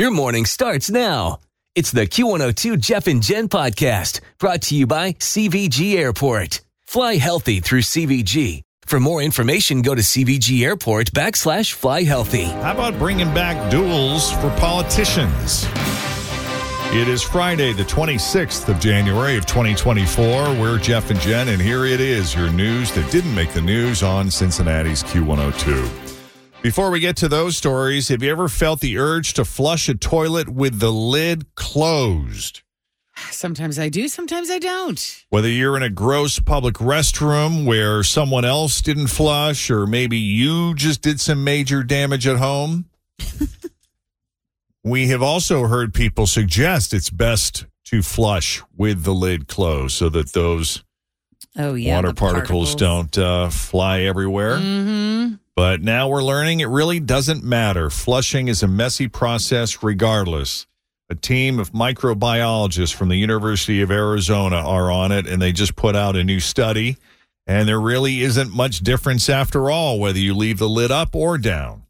Your morning starts now. It's the Q102 Jeff and Jen podcast brought to you by CVG Airport. Fly healthy through CVG. For more information, go to CVG Airport backslash fly healthy. How about bringing back duels for politicians? It is Friday, the 26th of January of 2024. We're Jeff and Jen, and here it is your news that didn't make the news on Cincinnati's Q102. Before we get to those stories, have you ever felt the urge to flush a toilet with the lid closed? Sometimes I do, sometimes I don't. Whether you're in a gross public restroom where someone else didn't flush, or maybe you just did some major damage at home. we have also heard people suggest it's best to flush with the lid closed so that those Oh yeah, water the particles, don't uh, fly everywhere. Mm-hmm. But now we're learning it really doesn't matter. Flushing is a messy process regardless. A team of microbiologists from the University of Arizona are on it, and they just put out a new study. And there really isn't much difference after all, whether you leave the lid up or down.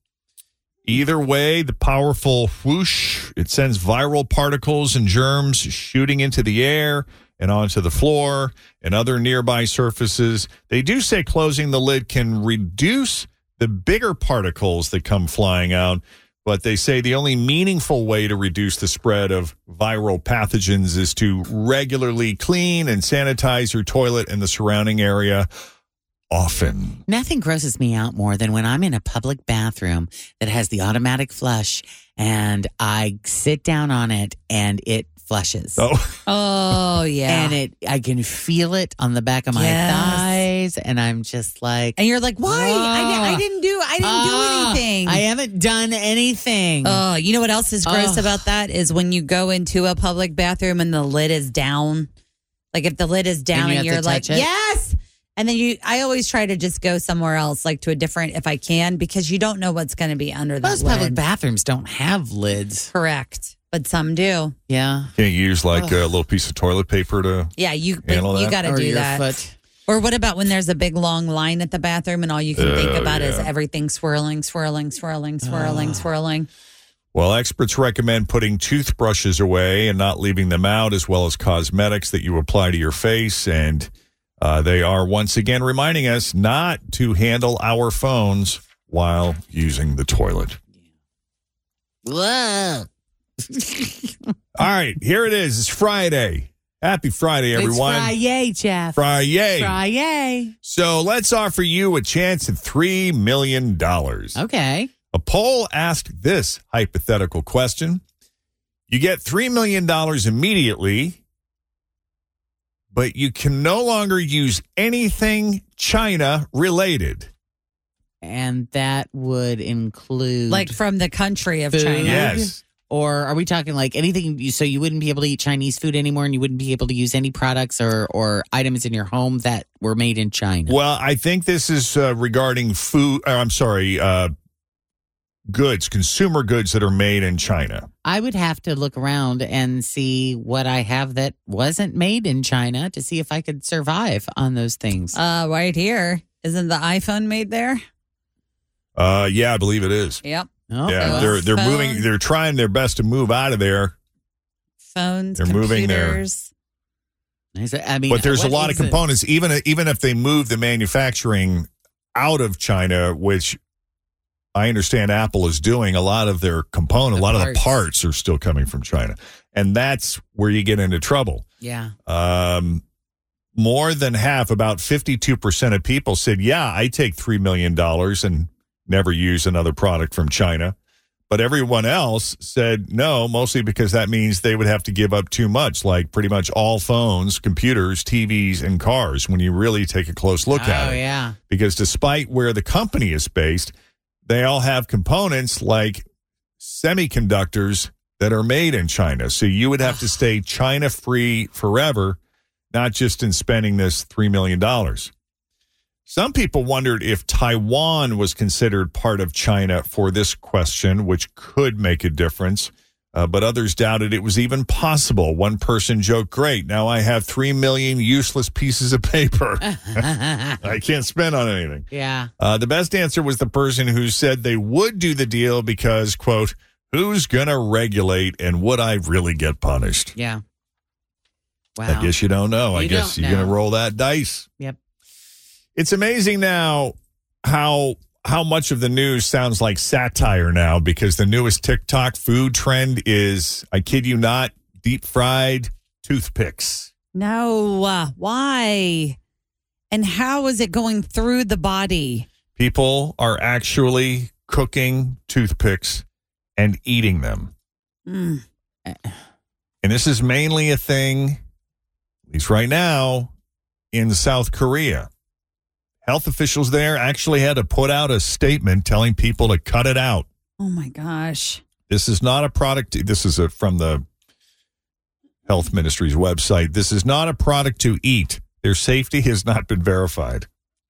Either way, the powerful whoosh, it sends viral particles and germs shooting into the air and onto the floor and other nearby surfaces. They do say closing the lid can reduce the bigger particles that come flying out, but they say the only meaningful way to reduce the spread of viral pathogens is to regularly clean and sanitize your toilet and the surrounding area often. Nothing grosses me out more than when I'm in a public bathroom that has the automatic flush and I sit down on it and it flushes. Oh, Oh yeah. And it I can feel it on the back of my Yes. Thighs and I'm just like And you're like, why? I, I didn't do. I didn't Ah, do anything. I haven't done anything. Oh, you know what else is gross Ugh. about that is when you go into a public bathroom and the lid is down. Like if the lid is down you and you're to like, touch it? yes. And then you, I always try to just go somewhere else, like to a different, if I can, because you don't know what's going to be under that Most lid. public bathrooms don't have lids. Correct, but some do. Yeah. can't you use like a little piece of toilet paper to. Yeah, you Handle you that? got to or do your that. foot. Or what about when there's a big long line at the bathroom and all you can think Oh, about is everything swirling, swirling, swirling, swirling, swirling. Well, experts recommend putting toothbrushes away and not leaving them out, as well as cosmetics that you apply to your face. And uh, they are once again reminding us not to handle our phones while using the toilet. Whoa. All right, here it is. It's Friday. Happy Friday, everyone. It's Friday, Jeff. Friday. Friday. So let's offer you a chance at $3 million. Okay. A poll asked this hypothetical question You get $3 million immediately, but you can no longer use anything China related. And that would include Like from the country of Food. China. Yes. Or are we talking like anything? You, so you wouldn't be able to eat Chinese food anymore, and you wouldn't be able to use any products or or items in your home that were made in China. Well, I think this is uh, regarding food. Uh, I'm sorry, uh, goods, consumer goods that are made in China. I would have to look around and see what I have that wasn't made in China to see if I could survive on those things. Uh, right here. Isn't the iPhone made there? Uh, yeah, I believe it is. Yep. Oh, yeah, well, they're they're phone. moving. They're trying their best to move out of there. Phones, They're moving there. I mean, but there's a lot of is it? components even even if they move the manufacturing out of china which I understand Apple is doing, a lot of their component, The a lot of the parts. parts are still coming from China. And that's where you get into trouble. Yeah. Um, more than half, about 52% of people said, yeah, I take $3 million and never use another product from China. But everyone else said no, mostly because that means they would have to give up too much, like pretty much all phones, computers, TVs, and cars when you really take a close look oh, at it. yeah. Because despite where the company is based, they all have components like semiconductors that are made in China. So you would have to stay China free forever, not just in spending this $3 million. Some people wondered if Taiwan was considered part of China for this question, which could make a difference. Uh, but others doubted it was even possible. One person joked, Great, now I have 3 million useless pieces of paper. I can't spend on anything. yeah. Uh, the best answer was the person who said they would do the deal because, quote, who's going to regulate and would I really get punished? Yeah. Wow. I guess you don't know. I guess you're going to roll that dice. Yep. It's amazing now how how much of the news sounds like satire now because the newest TikTok food trend is I kid you not deep fried toothpicks. No, uh, why? And how is it going through the body? People are actually cooking toothpicks and eating them. Mm. And this is mainly a thing, at least right now, in South Korea. Health officials there actually had to put out a statement telling people to cut it out. Oh my gosh. This is not a product. This is a, from the health ministry's website. This is not a product to eat. Their safety has not been verified.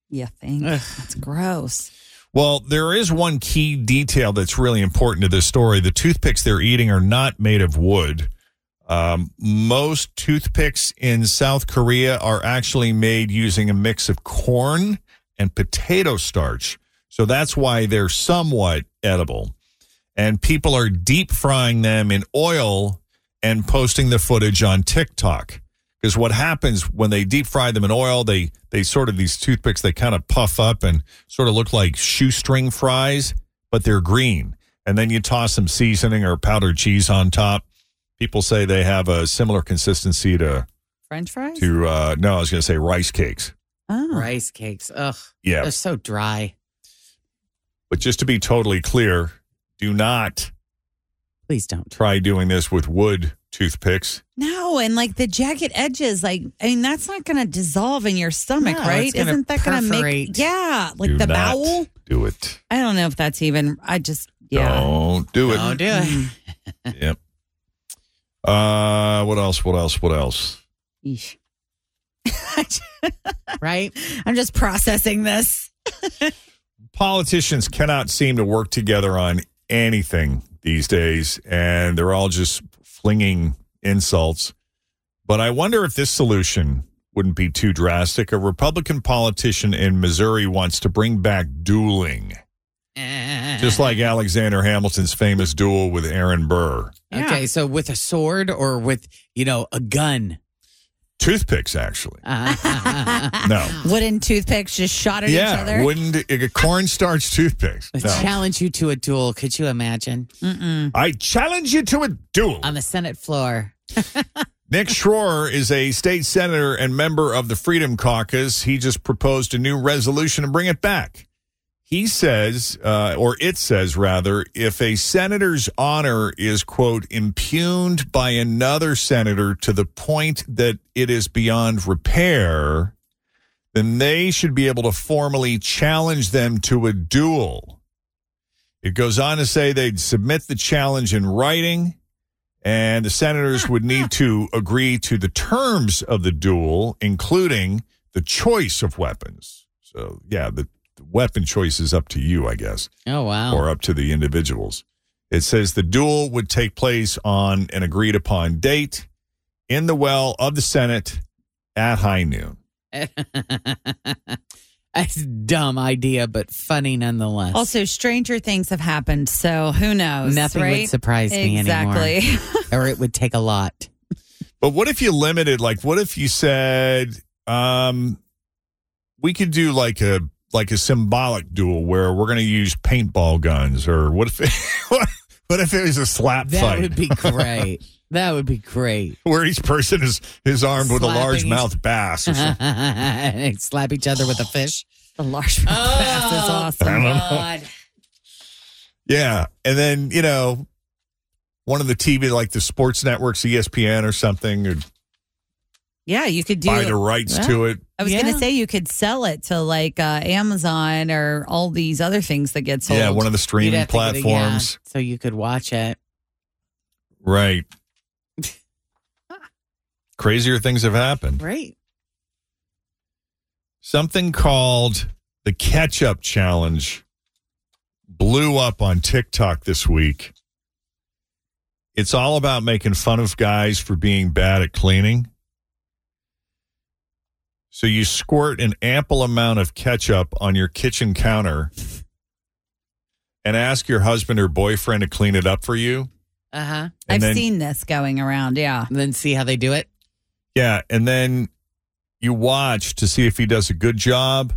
You think? That's gross. Well, there is one key detail that's really important to this story. The toothpicks they're eating are not made of wood. Um, most toothpicks in South Korea are actually made using a mix of corn and potato starch. So that's why they're somewhat edible. And people are deep frying them in oil and posting the footage on TikTok. Because what happens when they deep fry them in oil, they they sort of these toothpicks they kind of puff up and sort of look like shoestring fries, but they're green. And then you toss some seasoning or powdered cheese on top. People say they have a similar consistency to French fries? to uh no, I was going to say rice cakes. Oh. Rice cakes. Ugh. Yeah, They're so dry. but just to be totally clear, do not Please don't. try doing this with wood toothpicks. No, and like the jagged edges, like I mean, that's not going to dissolve in your stomach, No, right? gonna Isn't that going to make? Yeah, like Do the not bowel. Do it. I don't know if that's even. I just yeah. Don't do it. Don't do it. Mm. Yep. Uh, what else? What else? What else? Eesh. Right? I'm just processing this. Politicians cannot seem to work together on anything these days, and they're all just flinging insults. But I wonder if this solution wouldn't be too drastic. A Republican politician in Missouri wants to bring back dueling, eh. just like Alexander Hamilton's famous duel with Aaron Burr. Okay, so with a sword or with, you know, a gun? Toothpicks, actually. No. Wooden toothpicks just shot at each other. wouldn't uh, cornstarch toothpicks? No. Challenge you to a duel. Could you imagine? Mm-mm. I challenge you to a duel. On the Senate floor. Nick Schroer is a state senator and member of the Freedom Caucus. He just proposed a new resolution to bring it back. He says, uh, or it says rather, if a senator's honor is, quote, impugned by another senator to the point that it is beyond repair, then they should be able to formally challenge them to a duel. It goes on to say they'd submit the challenge in writing and the senators would need to agree to the terms of the duel, including the choice of weapons. So, yeah, the, weapon choice is up to you, I guess, Oh, wow. or up to the individuals. It says the duel would take place on an agreed upon date in the well of the Senate at high noon. That's a dumb idea, but funny nonetheless. Also, stranger things have happened, so who knows? Nothing right? would surprise me exactly. anymore. or it would take a lot. But what if you limited, like, what if you said, um, we could do like a like a symbolic duel where we're going to use paintball guns, or what if it, what if it was a slap That fight That would be great. that would be great. where each person is is armed with a large each- mouth bass? Or something. and slap each other with a fish. The large mouth oh, bass is awesome. I don't know. God. Yeah, and then you know, one of the TV like the sports networks, ESPN or something, would Yeah, you could do. buy the rights to it. I was Yeah. going to say you could sell it to like uh, Amazon or all these other things that get sold. Yeah, one of the streaming have to yeah, platforms. so you could watch it. Right. Crazier things have happened. Right. Something called the Ketchup Challenge blew up on TikTok this week. It's all about making fun of guys for being bad at cleaning. So you squirt an ample amount of ketchup on your kitchen counter and ask your husband or boyfriend to clean it up for you. Uh huh. I've then- seen this going around. Yeah. And Then see how they do it. Yeah, and then you watch to see if he does a good job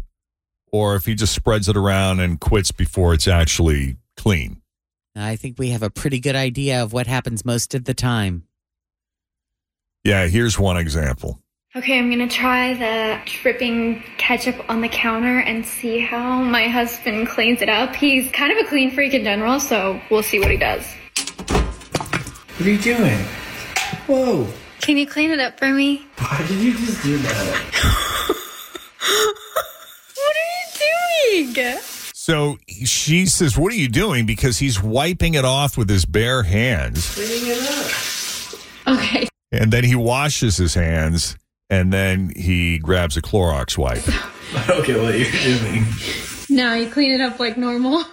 or if he just spreads it around and quits before it's actually clean. I think we have a pretty good idea of what happens most of the time. Yeah, here's one example. Okay, I'm gonna try the dripping ketchup on the counter and see how my husband cleans it up. He's kind of a clean freak in general, so we'll see what he does. What are you doing? Whoa. Can you clean it up for me? Why did you just do that? What are you doing? So she says, What are you doing? Because he's wiping it off with his bare hands. Cleaning it up. Okay, And then he washes his hands and then he grabs a Clorox wipe. Okay, what you're doing. now you clean it up like normal.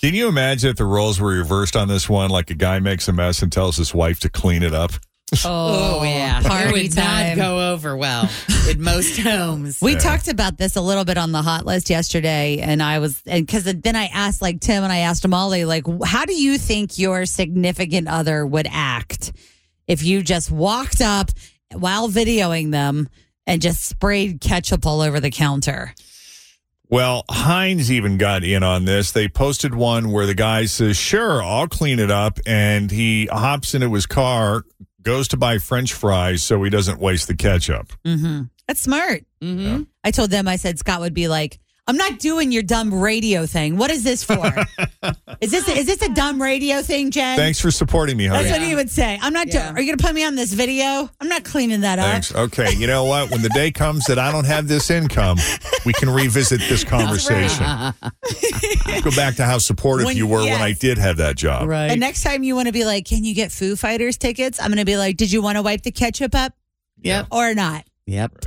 Can you imagine if the roles were reversed on this one? Like a guy makes a mess and tells his wife to clean it up. Oh, oh, yeah, Party would time. not go over well in most homes. We talked about this a little bit on the hot list yesterday, and I was, and because then I asked like Tim and I asked Molly, like, how do you think your significant other would act if you just walked up while videoing them and just sprayed ketchup all over the counter? Well, Heinz even got in on this. They posted one where the guy says, Sure, I'll clean it up. And he hops into his car, goes to buy French fries so he doesn't waste the ketchup. Mm-hmm. That's smart. Mm-hmm. I told them, I said, Scott would be like, I'm not doing your dumb radio thing. What is this for? is this is this a dumb radio thing, Jen? Thanks for supporting me, That's honey. what he would say. I'm not. Yeah. Do- are you going to put me on this video? I'm not cleaning that up. Thanks. Okay. You know what? When the day comes that I don't have this income, we can revisit this conversation. Go back to how supportive When- you were when I did have that job. Right. And next time you want to be like, can you get Foo Fighters tickets? I'm going to be like, did you want to wipe the ketchup up Yep. or not? Yep.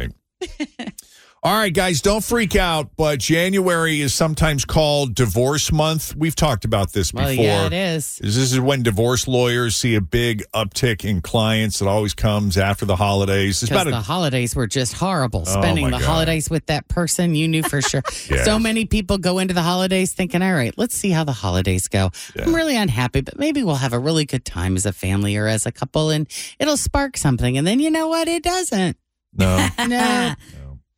All right, guys, don't freak out, but January is sometimes called divorce month. We've talked about this before. Well, yeah, it is. Is This is when divorce lawyers see a big uptick in clients. It always comes after the holidays. It's Because the holidays were just horrible. Oh, Spending the God. holidays with that person you knew for sure. Yes. So many people go into the holidays thinking, all right, let's see how the holidays go. Yeah. I'm really unhappy, but maybe we'll have a really good time as a family or as a couple and it'll spark something. And then you know what? It doesn't. no. No.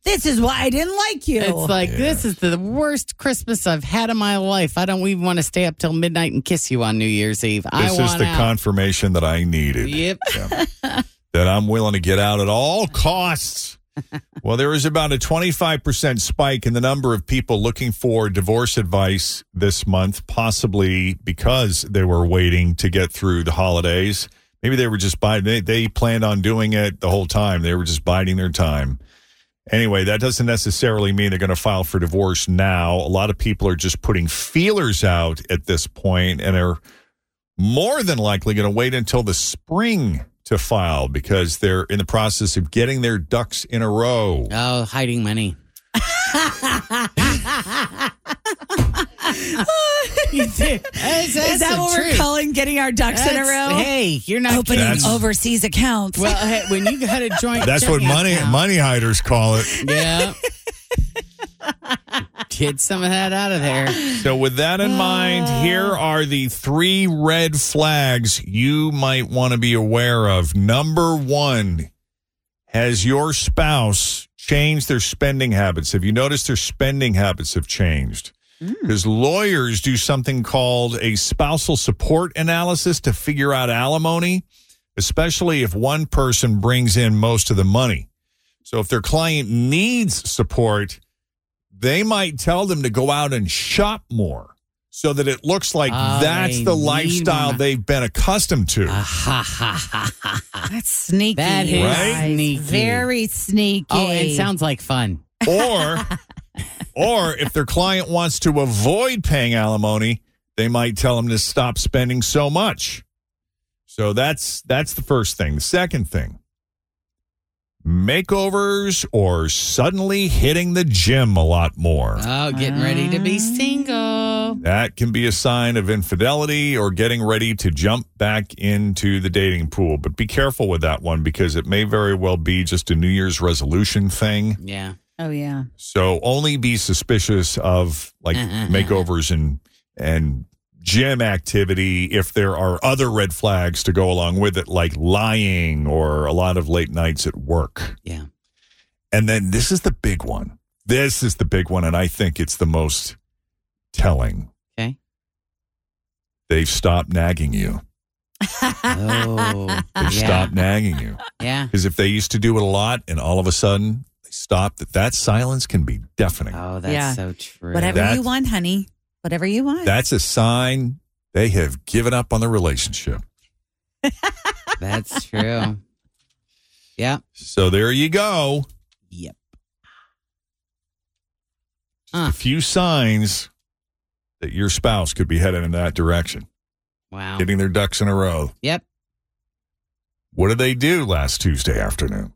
This is why I didn't like you. It's like, this is the worst Christmas I've had in my life. I don't even want to stay up till midnight and kiss you on New Year's Eve. I This is want the out. confirmation that I needed. Yep. that I'm willing to get out at all costs. well, there is about a 25% spike in the number of people looking for divorce advice this month, possibly because they were waiting to get through the holidays. Maybe they were just biding, they, they planned on doing it the whole time. They were just biding their time. Anyway, that doesn't necessarily mean they're going to file for divorce now. A lot of people are just putting feelers out at this point and are more than likely going to wait until the spring to file because they're in the process of getting their ducks in a row. Oh, hiding money. Is, is that what we're calling getting our ducks in a row? Hey, you're not Opening That's- overseas accounts. Well, hey, when you had a joint, That's what money account- money hiders call it. Yeah. Get some of that out of there. So with that in mind, uh. here are the three red flags you might want to be aware of. Number 1, Has your spouse changed their spending habits? Have you noticed their spending habits have changed? Because lawyers do something called a spousal support analysis to figure out alimony, especially if one person brings in most of the money. So if their client needs support, they might tell them to go out and shop more so that it looks like Oh, that's the lifestyle more. they've been accustomed to. Ah, ha, ha, ha, ha, ha. That's sneaky. That is Right? sneaky. Very sneaky. Oh, it sounds like fun. or or if their client wants to avoid paying alimony, they might tell them to stop spending so much. So that's that's the first thing. The second thing. Makeovers or suddenly hitting the gym a lot more. Oh, getting ready to be single. That can be a sign of infidelity or getting ready to jump back into the dating pool. But be careful with that one because it may very well be just a New Year's resolution thing. Yeah. Oh yeah. So only be suspicious of like Uh-uh. makeovers and and gym activity if there are other red flags to go along with it, like lying or a lot of late nights at work. Yeah. And then this is the big one. This is the big one, and I think it's the most telling. Okay. They've stopped nagging you. Oh, They've yeah. stopped nagging you. Yeah. Because if they used to do it a lot and all of a sudden they stop, that that silence can be deafening. Oh, that's Yeah. so true. Whatever That's- you want, honey. Whatever you want. That's a sign they have given up on the relationship. That's true. yeah. So there you go. Yep. Just Huh. a few signs that your spouse could be headed in that direction, Wow. getting their ducks in a row. Yep. What did they do last Tuesday afternoon?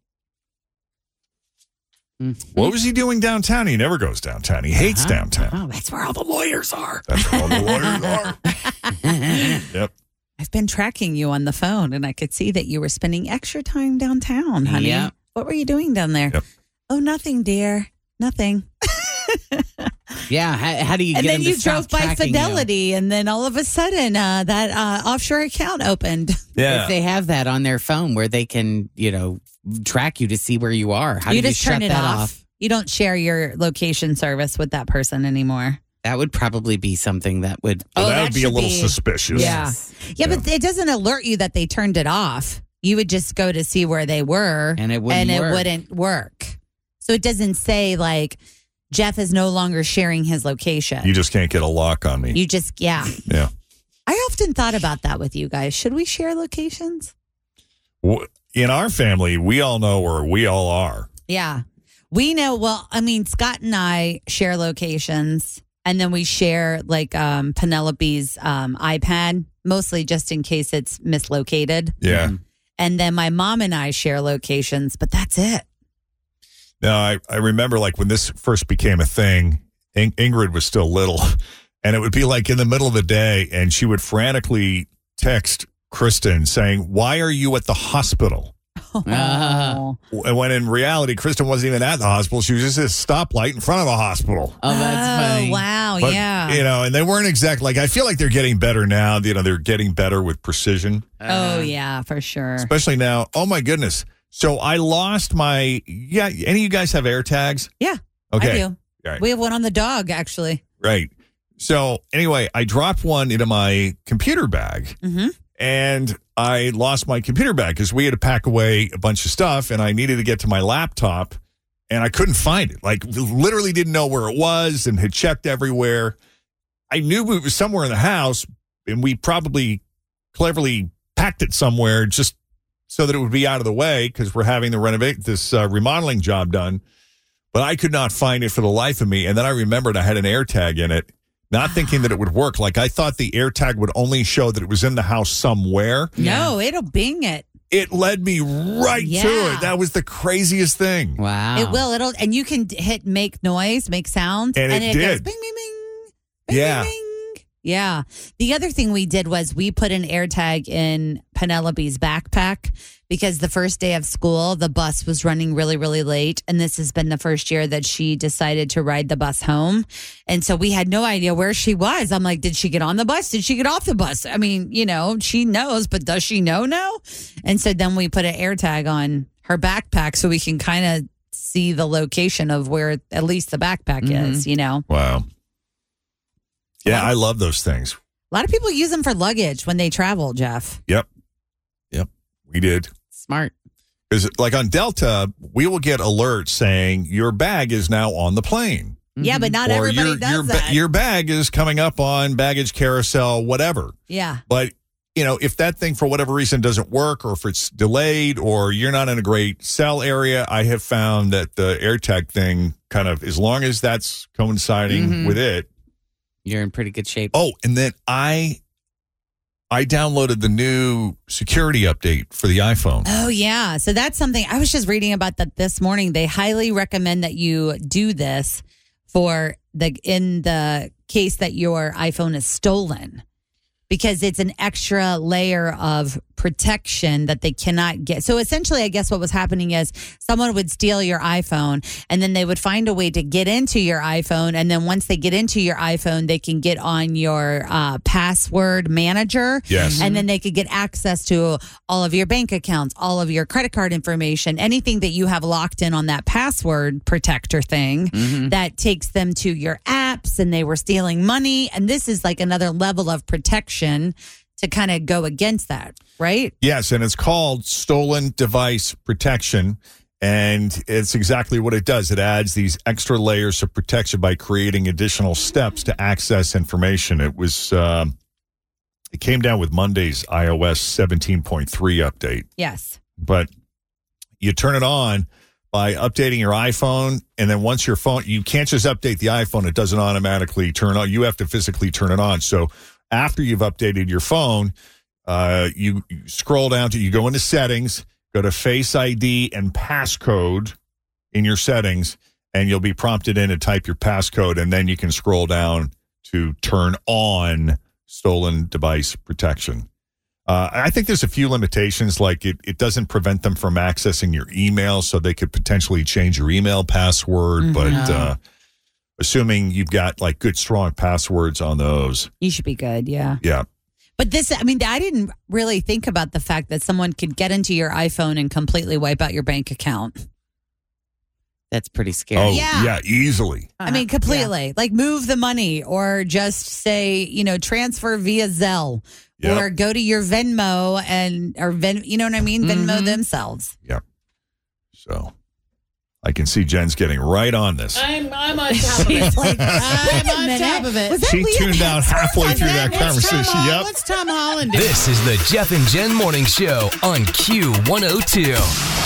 Mhm. What was he doing downtown? He never goes downtown. He hates Uh-huh. downtown. Oh, that's where all the lawyers are. That's where all the lawyers are. Yep. I've been tracking you on the phone and I could see that you were spending extra time downtown, honey. Yeah. What were you doing down there? Yep. Oh, nothing, dear. Nothing. Yeah. How, how do you and get then them you drove by tracking you? Fidelity, and then all of a sudden, uh, that uh, offshore account opened. Yeah, If they have that on their phone where they can, you know, track you to see where you are, how you do just you turn shut it that off. off? You don't share your location service with that person anymore. That would probably be something that would. Well, Oh, that, that would be a little be- suspicious. Yeah. Yeah, but it doesn't alert you that they turned it off. You would just go to see where they were, And it wouldn't and work. it wouldn't work. So it doesn't say like Jeff is no longer sharing his location. You just can't get a lock on me. You just yeah. yeah. I often thought about that with you guys. Should we share locations? In our family, we all know where we all are. Yeah. We know well, I mean, Scott and I share locations and then we share like um Penelope's um iPad, mostly just in case it's mislocated. Yeah. And then my mom and I share locations, but that's it. Now, I, I remember like when this first became a thing, In- Ingrid was still little, and it would be like in the middle of the day, and she would frantically text Kristen saying, Why are you at the hospital? Oh. And when in reality, Kristen wasn't even at the hospital. She was just at a stoplight in front of the hospital. Oh, that's Oh, funny. wow. But, yeah. You know, and they weren't exact. Like, I feel like they're getting better now. You know, they're getting better with precision, oh, yeah, for sure. especially now. Oh, my goodness. So I lost my. Yeah. Any of you guys have AirTags? Yeah. Okay. I do. All right. We have one on the dog, actually. Right. So anyway, I dropped one into my computer bag Mm-hmm. And I lost my computer bag because we had to pack away a bunch of stuff and I needed to get to my laptop and I couldn't find it. Like literally didn't know where it was and had checked everywhere. I knew it was somewhere in the house and we probably cleverly packed it somewhere just so that it would be out of the way because we're having the renovate this uh, remodeling job done. But I could not find it for the life of me. And then I remembered I had an AirTag in it, not thinking that it would work. Like I thought the AirTag would only show that it was in the house somewhere. No, it'll bing it. It led me right to it. That was the craziest thing. Wow. It will. It'll, and you can hit make noise, make sound, And it goes did. bing, bing, bing. bing, Yeah. bing, bing. Yeah. The other thing we did was we put an AirTag in Penelope's backpack because the first day of school, the bus was running really, really late. And this has been the first year that she decided to ride the bus home. And so we had no idea where she was. I'm like, did she get on the bus? Did she get off the bus? I mean, you know, she knows, but does she know? No. And so then we put an AirTag on her backpack so we can kind of see the location of where at least the backpack Mhm. is, you know. Wow. Yeah, I love those things. A lot of people use them for luggage when they travel, Jeff. Yep. Yep. We did. Smart. Because, like on Delta, we will get alerts saying your bag is now on the plane. Yeah, but not or everybody your, does your, that. your bag is coming up on baggage carousel, whatever. yeah. But, you know, if that thing for whatever reason doesn't work or if it's delayed or you're not in a great cell area, I have found that the AirTag thing kind of, as long as that's coinciding Mhm. with it. You're in pretty good shape. Oh, and then I. I downloaded the new security update for the iPhone. Oh yeah. So that's something I was just reading about that this morning. They highly recommend that you do this for the in the case that your iPhone is stolen. Because it's an extra layer of protection that they cannot get. So essentially, I guess what was happening is someone would steal your iPhone and then they would find a way to get into your iPhone. And then once they get into your iPhone, they can get on your uh, password manager. Yes. And then they could get access to all of your bank accounts, all of your credit card information, anything that you have locked in on that password protector thing that takes them to your apps and they were stealing money. And this is like another level of protection to kind of go against that, right? Yes, and it's called stolen device protection. And it's exactly what it does. It adds these extra layers of protection by creating additional steps to access information. It was, um, it came down with Monday's iOS 17.3 update, Yes. but you turn it on by updating your iPhone. And then once your phone, you can't just update the iPhone, it doesn't automatically turn on. You have to physically turn it on. So after you've updated your phone, uh, you, you scroll down to you go into settings, go to Face ID and passcode in your settings, and you'll be prompted in to type your passcode, and then you can scroll down to turn on stolen device protection. Uh, I think there's a few limitations, like it, it doesn't prevent them from accessing your email, so they could potentially change your email password. But uh, assuming you've got like good, strong passwords on those, You should be good. Yeah. yeah, But this, I mean, I didn't really think about the fact that someone could get into your iPhone and completely wipe out your bank account. That's pretty scary. oh Yeah. yeah, easily. I mean, uh-huh. completely. Like move the money or just say, you know, transfer via Zelle Yep. or go to your Venmo and, or Ven, you know what I mean? Venmo mm-hmm. themselves. Yeah. So I can see Jen's getting right on this. I'm, I'm on top of it. Like, I'm on minute. top of it. Was that She Leah tuned out halfway through that What's Tom, conversation. Hol- Yep. What's Tom Holland doing? This is the Jeff and Jen Morning Show on Q102.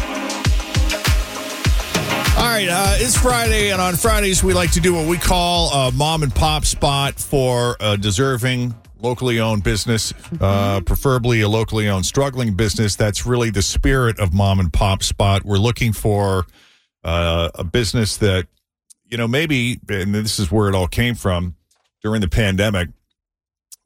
All right, uh, it's Friday, and on Fridays we like to do what we call a mom and pop spot for a deserving locally owned business, uh, preferably a locally owned struggling business. That's really the spirit of mom and pop spot. We're looking for uh, a business that, you know, maybe, and this is where it all came from during the pandemic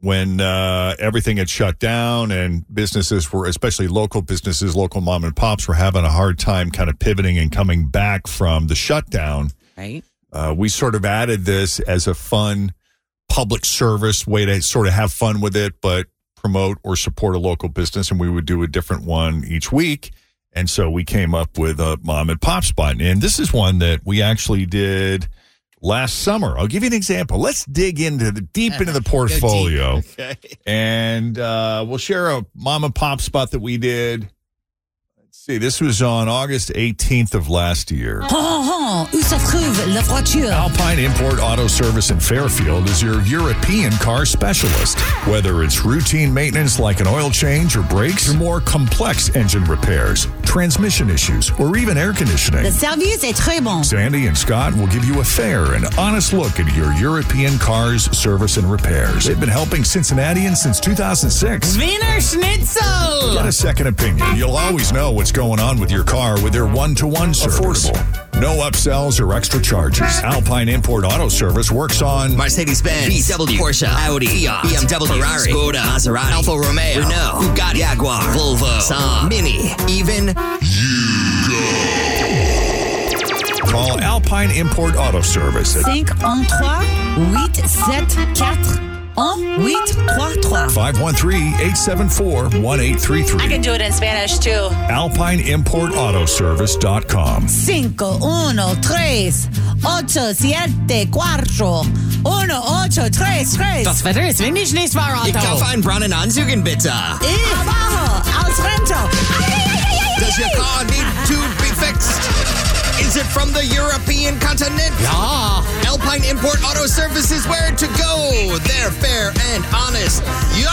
when uh, everything had shut down and businesses were, especially local businesses, local mom and pops, were having a hard time kind of pivoting and coming back from the shutdown. Right? Uh, we sort of added this as a fun public service way to sort of have fun with it, but promote or support a local business, and we would do a different one each week. And so we came up with a mom and pop spot. And this is one that we actually did last summer. I'll give you an example. Let's dig into the deep into the portfolio. Okay. And uh, we'll share a mom and pop spot that we did. Let's see. This was on August 18th of last year. Oh, oh, où se trouve la voiture? Alpine Import Auto Service in Fairfield is your European car specialist. Whether it's routine maintenance like an oil change or brakes, or more complex engine repairs, transmission issues, or even air conditioning. Le service est très bon. Sandy and Scott will give you a fair and honest look at your European cars service and repairs. They've been helping Cincinnatians since 2006. Wiener Schnitzel. Get a second opinion. You'll always know what's going on with your car with their one to one service. No upsells or extra charges. Alpine Import Auto Service works on Mercedes Benz, VW, Porsche, Audi, Fiat, BMW, Ferrari, Skoda, Maserati, Alfa Romeo, Renault, Bugatti, Jaguar, Volvo, Saab, Mini, even Call Alpine Import Auto Service at 513-874-1833. 513-874-1833. I can do it in Spanish too. AlpineImportAutoservice.com. Cinco, uno, tres, ocho, siete, cuatro, uno, ocho, tres, tres. Das Wetter ist windig, nicht wahr, Ich Otto? kaufe einen braunen Anzügen, bitte. Abajo, al frente. Does your car need to be fixed? Is it from the European continent? Ja. Alpine Import Auto Services, where to go. They're fair and honest. Yeah!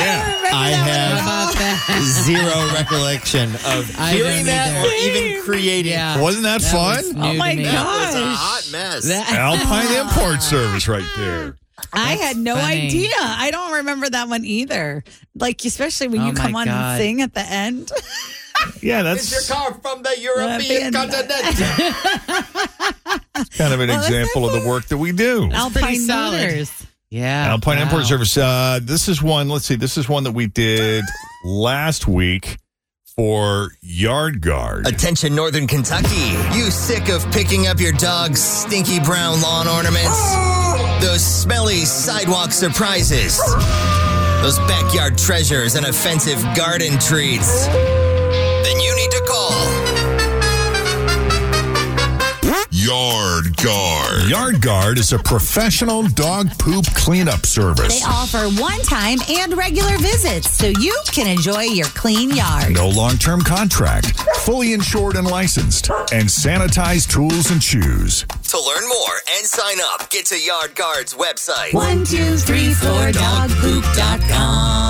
Yeah. I have zero recollection of hearing that either. or even creating. Yeah. Wasn't that, That fun? was new Oh to my me. That was a gosh. hot mess. That- Alpine Import Service right there. I had no funny. idea. I don't remember that one either. Like, especially when Oh you my come on God. and sing at the end. Yeah, that's Is your car from the European European- continent? kind of an Well, example of the work that we do. Alpine solid. Motors. Yeah. Alpine wow. Import Service. Uh, this is one. Let's see. This is one that we did last week for Yard Guard. Attention, Northern Kentucky. You sick of picking up your dog's stinky brown lawn ornaments? Those smelly sidewalk surprises? Those backyard treasures and offensive garden treats? Yard Guard. Yard Guard is a professional dog poop cleanup service. They offer one time and regular visits so you can enjoy your clean yard. No long term contract, fully insured and licensed, and sanitized tools and shoes. To learn more and sign up, get to Yard Guard's website. One, two, three, four, dogpoop.com.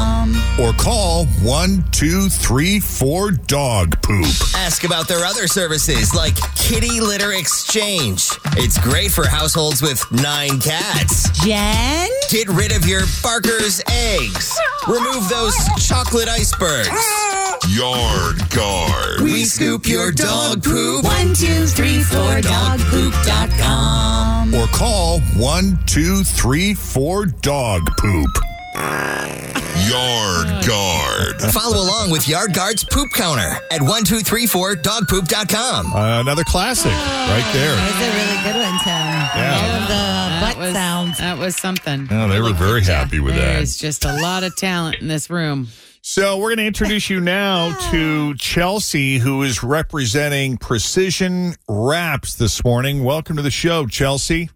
Or call 1234 Dog Poop. Ask about their other services like kitty litter exchange. It's great for households with nine cats. Jen? Get rid of your Barker's eggs. Remove those chocolate icebergs. Yard Guard. We scoop your dog poop. One, two, three, four, dogpoop.com. Or call 1234 Dog Poop. Yard Guard. Follow along with Yard Guard's poop counter at 1234dogpoop.com. Uh, another classic right there. That was a really good one, Tim. Yeah. All of the That butt was, sounds. That was something. Oh, they were very happy with that. There's just a lot of talent in this room. So we're going to introduce you now to Chelsea, who is representing Precision Wraps this morning. Welcome to the show, Chelsea.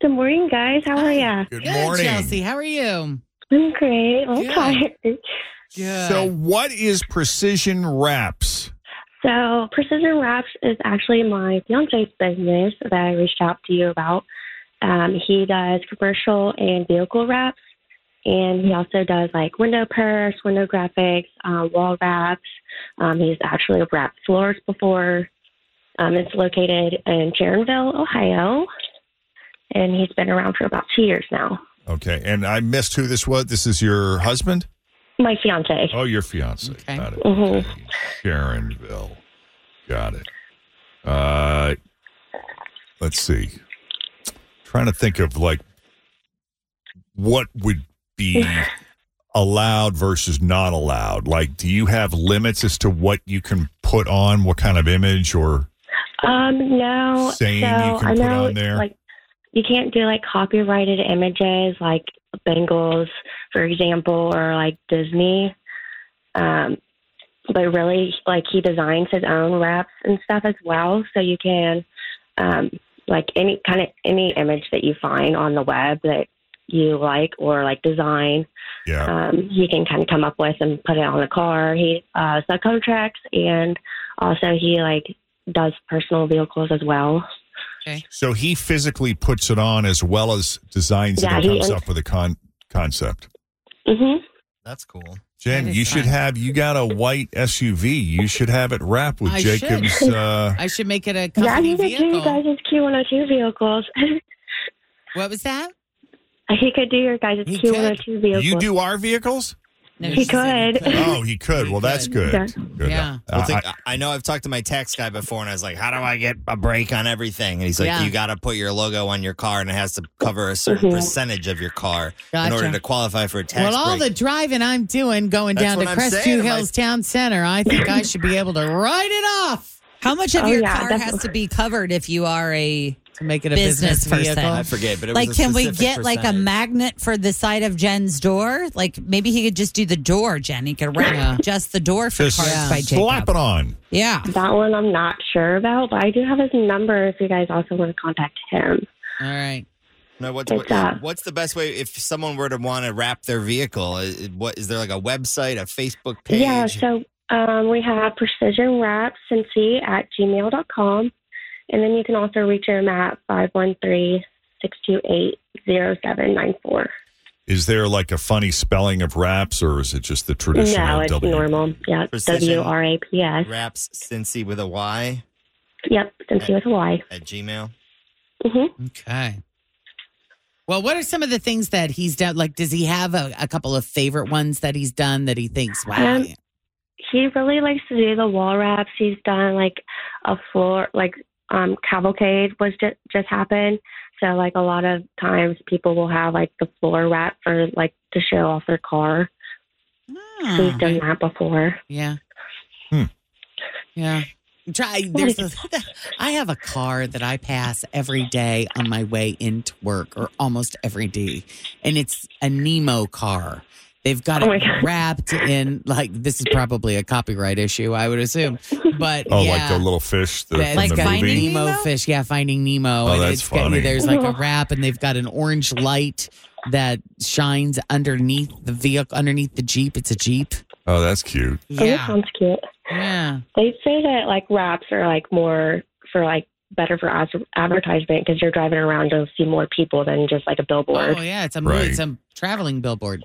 Good morning, guys. How are you? Good, Good, morning. Chelsea. How are you? I'm great. I'm Good. tired. Good. So, what is Precision Wraps? So, Precision Wraps is actually my fiance's business that I reached out to you about. Um, he does commercial and vehicle wraps, and he also does like window purse, window graphics, uh, wall wraps. Um, he's actually wrapped floors before. Um, it's located in Sharonville, Ohio, and he's been around for about two years now. Okay, and I missed who this was. This is your husband? My fiance. Oh, your fiance. Okay. Got it. Mhm. Okay. Sharonville. Got it. Uh, let's see. Trying to think of like what would be allowed versus not allowed. Like, do you have limits as to what you can put on, what kind of image or Um, no. Saying so you can I put know, on there? Like, you can't do like copyrighted images like Bengals, for example, or like Disney. Um, but really, like he designs his own wraps and stuff as well, so you can um, like any kind of any image that you find on the web that you like or like design. Yeah. Um, he can kind of come up with and put it on the car. He uh, subcontracts and also he like does personal vehicles as well. So he physically puts it on as well as designs Yeah, it and he- comes up with a con- concept. Mm-hmm. That's cool. Jen, That is you should have you got a white SUV. You should have it wrapped with I should. Jacob's. Uh, I should make it a Yeah, company he could do you vehicle. guys' Q102 vehicles. What was that? he could do your guys' He Q102 vehicles. you do our vehicles? No, He she said could. Oh, he could. Well, that's good. Yeah. Good. Yeah. Well, think- I- I, I know I've talked to my tax guy before, and I was like, "How do I get a break on everything?" And he's like, Yeah. "You got to put your logo on your car, and it has to cover a certain Mhm. percentage of your car in Gotcha. order to qualify for a tax Well, all the driving I'm doing going That's down what to I'm Crestview saying. Am I- Hills Town Center, I think I should be able to write it off How much of Oh, your yeah, car definitely. has to be covered if you are a to make it a Business business, person. vehicle. I forget, but it like was a can we specific get like a magnet for the side of Jen's door? Like maybe he could just do the door, Jen. He could wrap Yeah. just the door for just cars by Jacob. slap it on. Yeah. That one I'm not sure about, but I do have his number if you guys also want to contact him. All right. No, what's what, uh, what's the best way if someone were to want to wrap their vehicle? Is, what is there like a website, a Facebook page? Yeah, so um, we have precision wrap cincy at gmail.com. And then you can also reach him at 513 628 0794. Is there like a funny spelling of wraps, or is it just the traditional No, it's W? normal. Yeah, Precision. W R A P S. Raps Cincy with a Y Yep, Cincy with a Y. at Gmail. Mm-hmm. Okay. Well, what are some of the things that he's done? Like, does he have a, a couple of favorite ones that he's done that he thinks, wow? Um, he really likes to do the wall wraps. He's done like a floor, like um, cavalcade was just just happened. So like a lot of times people will have like the floor wrap for like to show off their car. Ah, He's done that before. yeah. Hmm. Yeah. Try. There's a, I have a car that I pass every day on my way into work, or almost every day, and it's a Nemo car. They've got Oh it wrapped in like this is probably a copyright issue, I would assume. But Oh, yeah. like the little fish the, That- from Like the Finding movie. Nemo, Nemo? fish, yeah, Finding Nemo. Oh, and that's it's got- funny. there's like a wrap, and they've got an orange light that shines underneath the vehicle, underneath the Jeep. It's a Jeep. Oh, that's cute. Oh, that sounds cute. yeah. They say that like wraps are like more for like better for as- advertisement because you're driving around to see more people than just like a billboard. Oh yeah, it's a Right. it's a traveling billboard.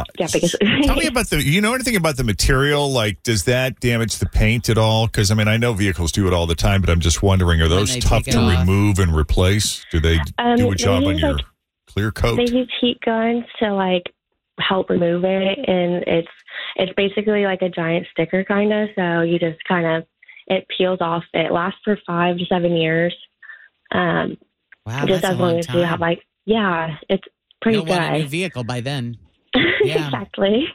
Uh, Yeah, because Tell me about the. You know anything about the material? Like, does that damage the paint at all? Because I mean, I know vehicles do it all the time, but I'm just wondering: are those tough to off. remove and replace? Do they Um, do a they job on your like- clear coat? they use heat guns to like help remove it, and it's it's basically like a giant sticker kind of. So you just kind of it peels off. It lasts for five to seven years. Um, Wow, just that's as a long long as time. you have like yeah, it's pretty You'll want a new good. vehicle by then. Yeah. exactly.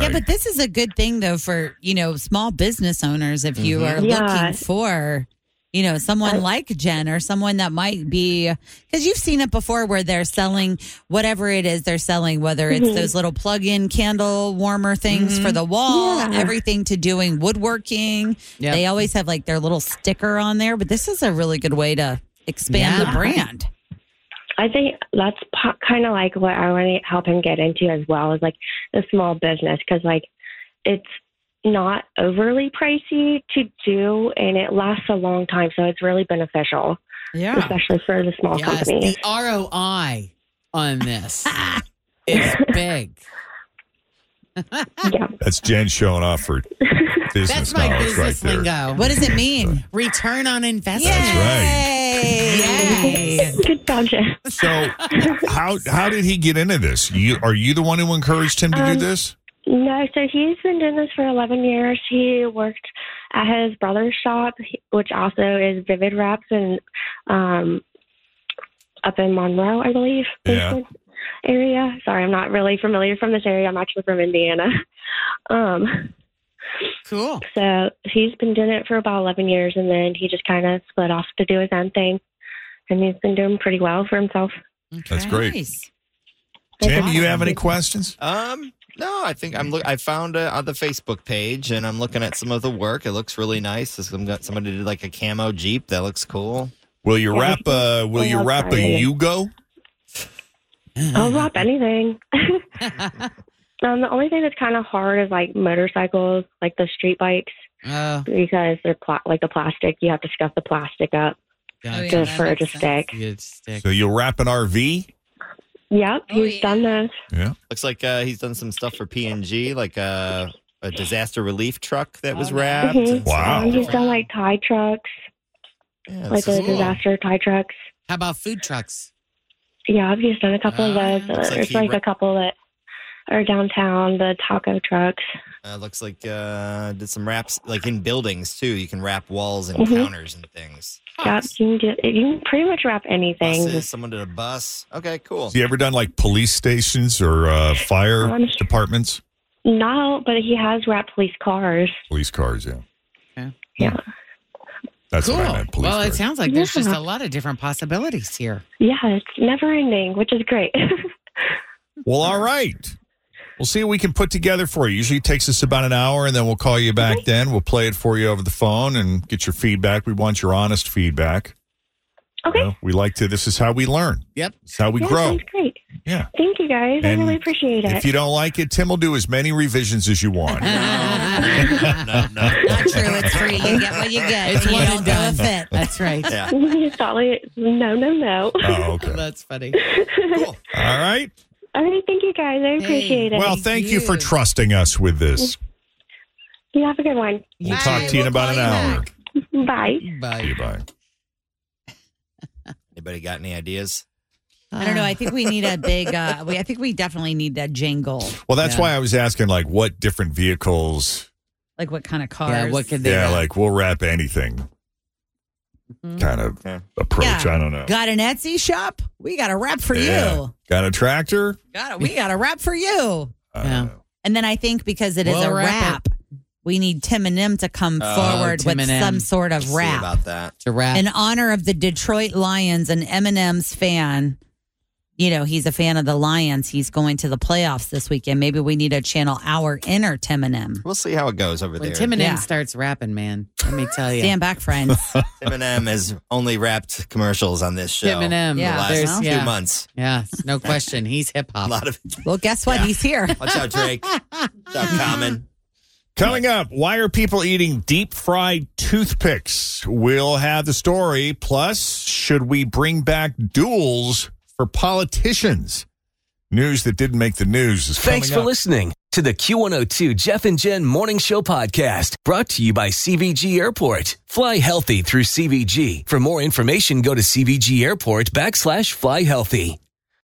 Yeah, but this is a good thing though for, you know, small business owners if you Mhm. are Yeah. looking for you know, someone I- like Jen or someone that might be because you've seen it before where they're selling whatever it is they're selling, whether it's Mhm. those little plug-in candle warmer things Mhm. for the wall, Yeah. everything to doing woodworking. Yep. They always have like their little sticker on there, but this is a really good way to expand the brand. I think that's po- kind of like what I want to help him get into as well is like the small business because like it's not overly pricey to do and it lasts a long time, so it's really beneficial, Yeah. especially for the small Yes, companies. the ROI on this is big. yeah, That's Jen showing off for business That's my knowledge business right there. lingo. What does it mean? Return on investment. Yay! good job, Jen. So, how how did he get into this? You are you the one who encouraged him to do Um, this? No, so he's been doing this for 11 years. He worked at his brother's shop, which also is Vivid Wraps, and um, up in Monroe, I believe. Yeah. Area. Sorry, I'm not really familiar from this area. I'm actually from Indiana. Um, Cool. so he's been doing it for about 11 years, and then he just kind of split off to do his own thing. and he's been doing pretty well for himself. That's great. Tim, do you have any questions? Um, no, I think I'm look. I found it on the Facebook page, and I'm looking at some of the work. It looks really nice. Some got somebody did like a camo Jeep that looks cool. Will you wrap? Uh, will you wrap a Friday. Yugo? I'll wrap anything. um, the only thing that's kind of hard is like motorcycles, like the street bikes, Oh, because they're pla- like the plastic. You have to scuff the plastic up gotcha. just for it to stick. Stick. So you'll wrap an RV? Yep, he's done this. Yeah. Looks like uh, he's done some stuff for P&G, like a, a disaster relief truck that Oh, was wrapped. Mhm. and some- Um, he's done like Tide trucks, Yeah, like this the cool. disaster Tide trucks. How about food trucks? Yeah, he's done a couple of Ah, those. looks like like re- a couple that are downtown, the taco trucks. Uh, looks like uh, did some wraps like in buildings too. You can wrap walls and Mhm. counters and things. Yep, you can get you can pretty much wrap anything. Buses, someone did a bus. Okay, cool. Has he ever done like police stations or uh, fire Um, departments? No, but he has wrapped police cars. Police cars, yeah. Yeah. That's cool. what I meant. Police well, it sounds like there's just a lot of different possibilities here. Yeah, it's never ending, which is great. Well, all right. We'll see what we can put together for you. Usually it takes us about an hour, and then we'll call you back then. We'll play it for you over the phone and get your feedback. We want your honest feedback. Okay. You know, we like to, this is how we learn. Yep. It's how we yeah, grow. sounds great. Yeah. Thank you guys. I really appreciate it. If you don't like it, Tim will do as many revisions as you want. no, no. Not true. It's free. You get what you get. It's you one don't and done. a fit. That's right. Yeah. It's no, no, no. oh, okay. That's funny. Cool. All right. All right, thank you guys. I appreciate it. Well, thank you for trusting us with this. you have a good one. We'll talk to you in about an hour. Bye. Bye. Bye. Anybody got any ideas? I don't know. I think we need a big. Uh, we, I think we definitely need a jingle. Well, that's Yeah. why I was asking, like, what different vehicles? Like what kind of cars? Yeah, what could they Yeah, wrap? like we'll wrap anything kind of Okay. approach. Mm-hmm. Yeah. I don't know. Got an Etsy shop? We got a wrap for Yeah. you. Got a tractor? Got it. We got a wrap for you. Yeah. know. And then I think because it is We'll a wrap it. we need Tim and M to come Oh, forward Tim with some sort of See wrap about that. to wrap. in honor of the Detroit Lions and Eminem's fan. You know, he's a fan of the Lions. He's going to the playoffs this weekend. Maybe we need to channel our inner Tim and M. We'll see how it goes over when there. Tim and Yeah. M starts rapping, man, let me tell you. Stand back, friends. Tim and M has only wrapped commercials on this show. Tim and M. Yeah, the last there's- two yeah. months. Yeah, no question. He's hip A hop. lot of. well, guess what? Yeah. He's here. Watch out, Drake. Watch out, Common. Coming up, why are people eating deep fried toothpicks? We'll have the story. Plus, should we bring back duels for politicians? News that didn't make the news is Thanks for up. listening to the Q102 Jeff and Jen Morning Show podcast brought to you by CVG Airport. Fly healthy through CVG. For more information, go to CVG Airport backslash fly healthy.